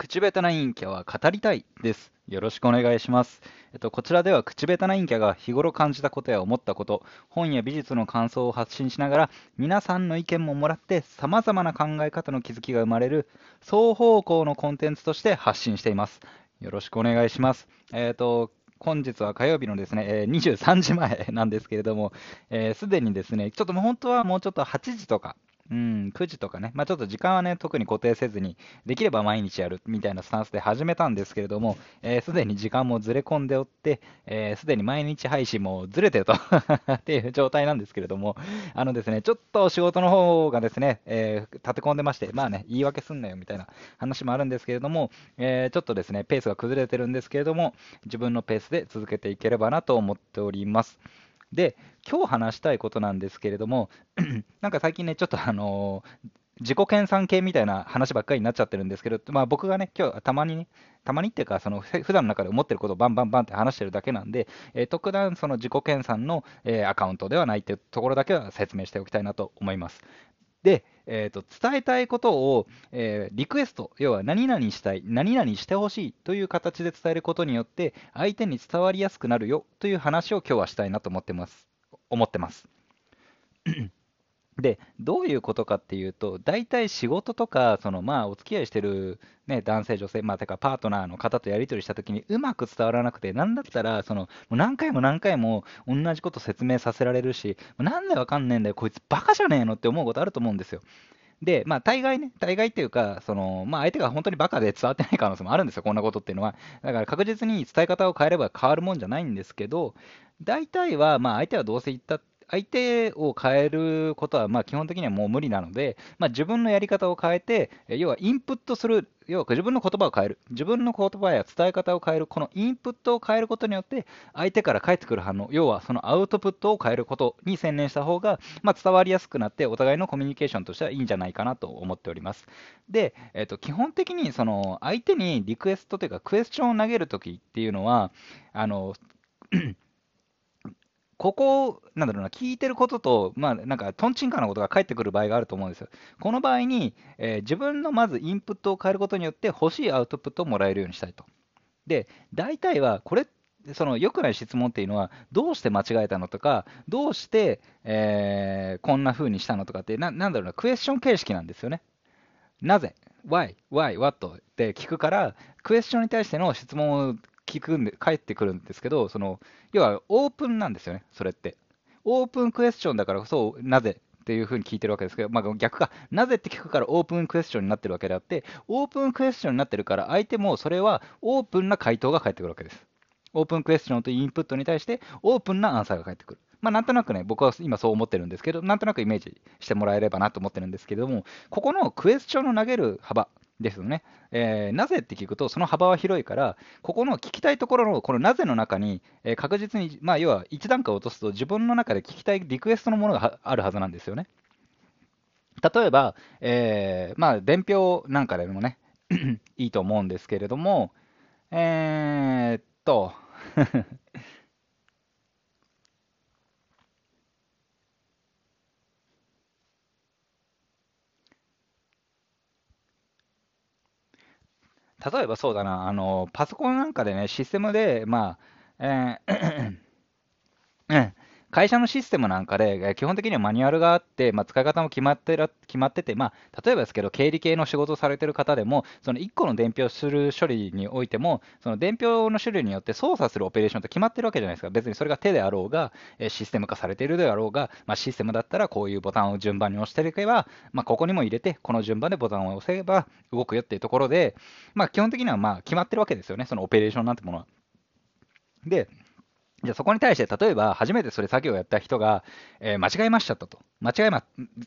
口下手な陰キャは語りたいです。よろしくお願いします。えっと、こちらでは口下手な陰キャが日頃感じたことや思ったこと、本や美術の感想を発信しながら、皆さんの意見ももらって、様々な考え方の気づきが生まれる、双方向のコンテンツとして発信しています。よろしくお願いします。えっと、本日は火曜日のですね、え、23時前なんですけれども、す、えー、で、にですね、ちょっともう本当はもうちょっと8時とか、うん、9時とかね、まあ、ちょっと時間はね、特に固定せずに、できれば毎日やるみたいなスタンスで始めたんですけれども、す、えー、で、に時間もずれ込んでおって、す、えー、で、に毎日配信もずれてると っていう状態なんですけれども、あのですね、ちょっと仕事の方がですね、えー、立て込んでまして、まあね、言い訳すんなよみたいな話もあるんですけれども、えー、ちょっとですね、ペースが崩れてるんですけれども、自分のペースで続けていければなと思っております。で、今日話したいことなんですけれども、なんか最近ね、ちょっとあのー自己研鑽系みたいな話ばっかりになっちゃってるんですけど、まあ、僕がね、今日たまにね、たまにっていうか、その普段の中で思ってることをバンバンバンって話してるだけなんで、えー、特段その自己研鑽の、えー、アカウントではないっていうところだけは説明しておきたいなと思います。で、えーと、伝えたいことを、えー、リクエスト、要は何々したい、何々してほしいという形で伝えることによって、相手に伝わりやすくなるよという話を今日はしたいなと思ってます。思ってます。で、どういうことかっていうと、大体仕事とか、そのまあお付き合いしてる、ね、男性、女性、まあ、てかパートナーの方とやり取りしたときにうまく伝わらなくて、なんだったらそのもう何回も何回も同じこと説明させられるし、なんでわかんねえんだよ、こいつバカじゃねえのって思うことあると思うんですよ。で、まあ、大概ね、大概っていうか、その、まあ、相手が本当にバカで伝わってない可能性もあるんですよ、こんなことっていうのは。だから確実に伝え方を変えれば変わるもんじゃないんですけど、大体は、まあ、相手はどうせ言ったっ相手を変えることはまあ基本的にはもう無理なので、まあ、自分のやり方を変えて、要はインプットする、要は自分の言葉を変える、自分の言葉や伝え方を変える、このインプットを変えることによって、相手から返ってくる反応、要はそのアウトプットを変えることに専念した方が、まあ、伝わりやすくなって、お互いのコミュニケーションとしてはいいんじゃないかなと思っております。で、えー、と基本的にその相手にリクエストというか、クエスチョンを投げるときっていうのは、あのここ、なんだろうな、聞いてることと、まあ、なんか、とんちんかなことが返ってくる場合があると思うんですよ。この場合に、えー、自分のまずインプットを変えることによって、欲しいアウトプットをもらえるようにしたいと。で、大体は、これ、その良くない質問っていうのは、どうして間違えたのとか、どうして、えー、こんな風にしたのとかってな、なんだろうな、クエスチョン形式なんですよね。なぜ ?Why? Why? What? って聞くから、クエスチョンに対しての質問を聞くんで、返ってくるんですけど、その、要はオープンなんですよね、それって。オープンクエスチョンだからこそ、なぜっていうふうに聞いてるわけですけど、まあ、逆か、なぜって聞くからオープンクエスチョンになってるわけであって、オープンクエスチョンになってるから、相手もそれはオープンな回答が返ってくるわけです。オープンクエスチョンとインプットに対して、オープンなアンサーが返ってくる。まあ、なんとなくね、僕は今そう思ってるんですけど、なんとなくイメージしてもらえればなと思ってるんですけども、ここのクエスチョンの投げる幅、ですよね、えー、なぜって聞くと、その幅は広いから、ここの聞きたいところのこのなぜの中に、えー、確実に、まあ、要は一段階落とすと、自分の中で聞きたいリクエストのものがあるはずなんですよね。例えば、えー、まあ、伝票なんかでもね、いいと思うんですけれども、えー、っと 例えばそうだな、あの、パソコンなんかでね、システムで、まあ、えー会社のシステムなんかで、基本的にはマニュアルがあって、まあ、使い方も決まってら決まってて、まあ、例えばですけど、経理系の仕事をされてる方でも、その1個の伝票する処理においても、その伝票の種類によって操作するオペレーションって決まってるわけじゃないですか。別にそれが手であろうが、システム化されているであろうが、まあ、システムだったらこういうボタンを順番に押していけば、まあ、ここにも入れて、この順番でボタンを押せば動くよっていうところで、まあ、基本的にはまあ決まってるわけですよね、そのオペレーションなんてものは。で、じゃそこに対して、例えば初めてそれ作業をやった人が、えー、間違えましたと。間違えま、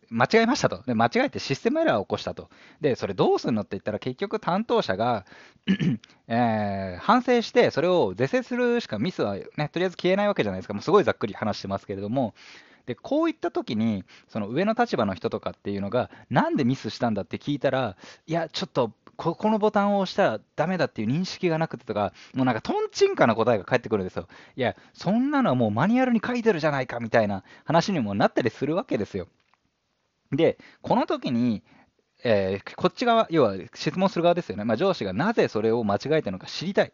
間違えましたと。で、間違えてシステムエラーを起こしたと。で、それどうするのって言ったら、結局担当者が えー、反省して、それを是正するしかミスはね、とりあえず消えないわけじゃないですか。もうすごいざっくり話してますけれども、でこういった時に、その上の立場の人とかっていうのが、なんでミスしたんだって聞いたら、いや、ちょっとここのボタンを押したらダメだっていう認識がなくてとか、もうなんかとんちんかな答えが返ってくるんですよ。いや、そんなのはもうマニュアルに書いてるじゃないかみたいな話にもなったりするわけですよ。で、この時に、えーこっち側、要は質問する側ですよね。まあ、上司がなぜそれを間違えたのか知りたい。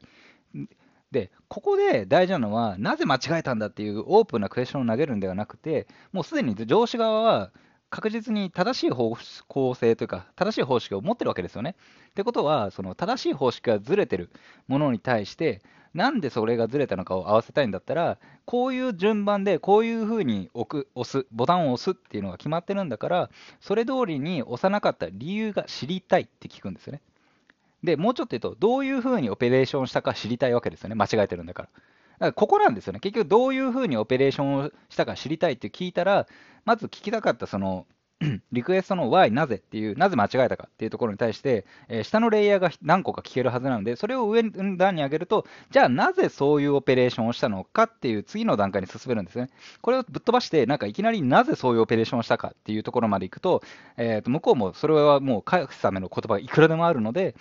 で、ここで大事なのは、なぜ間違えたんだっていうオープンなクエスチョンを投げるんではなくて、もうすでに上司側は確実に正しい方向性というか、正しい方式を持ってるわけですよね。ってことは、その正しい方式がずれてるものに対して、なんでそれがずれたのかを合わせたいんだったら、こういう順番でこういうふうに置く押す、ボタンを押すっていうのが決まってるんだから、それ通りに押さなかった理由が知りたいって聞くんですよね。で、もうちょっと言うと、どういうふうにオペレーションしたか知りたいわけですよね。間違えてるんだから。だからここなんですよね。結局、どういうふうにオペレーションをしたか知りたいって聞いたら、まず聞きたかったその、リクエストの why、なぜっていう、なぜ間違えたかっていうところに対して、えー下のレイヤーが何個か聞けるはずなので、それを上の段に上げると、じゃあなぜそういうオペレーションをしたのかっていう次の段階に進めるんですね。これをぶっ飛ばして、なんかいきなりなぜそういうオペレーションをしたかっていうところまでいくと、えーと向こうもそれはもう返すための言葉がいくらでもあるので、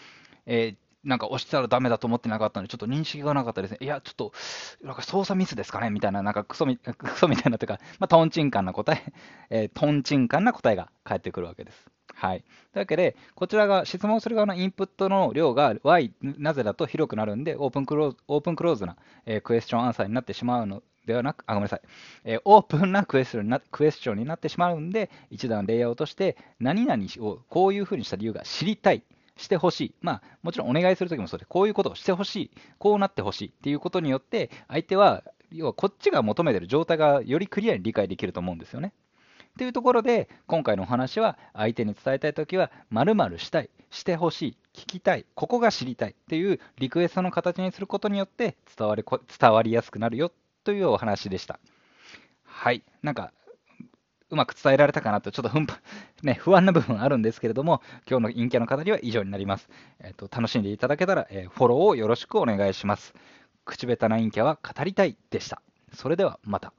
えーなんか押したらダメだと思ってなかったので、ちょっと認識がなかったですね。いや、ちょっと、なんか操作ミスですかねみたいな、なんかクソみ、クソみたいなというか、まあ、トンチンカンな答え、えートンチンカンな答えが返ってくるわけです。はい。というわけで、こちらが質問する側のインプットの量が Y、なぜだと広くなるんで、オープンクローズオープンクローズな、えークエスチョンアンサーになってしまうのではなく、あ、ごめんなさい。えーオープンなクエスチョンになクエスチョンになってしまうんで、一段レイヤーを落として、何々をこういうふうにした理由が知りたい。してほしい。まあ、もちろんお願いするときもそうで、こういうことをしてほしい。こうなってほしいっていうことによって、相手は、要はこっちが求めてる状態がよりクリアに理解できると思うんですよね。というところで、今回のお話は、相手に伝えたいときは、〇〇したい、してほしい、聞きたい、ここが知りたいっていうリクエストの形にすることによって伝わり、伝わりやすくなるよというお話でした。はい。なんか、うまく伝えられたかなと、ちょっと、ね、不安な部分あるんですけれども、今日の陰キャの方には以上になります。えっと、楽しんでいただけたら、えーフォローをよろしくお願いします。口下手な陰キャは語りたいでした。それではまた。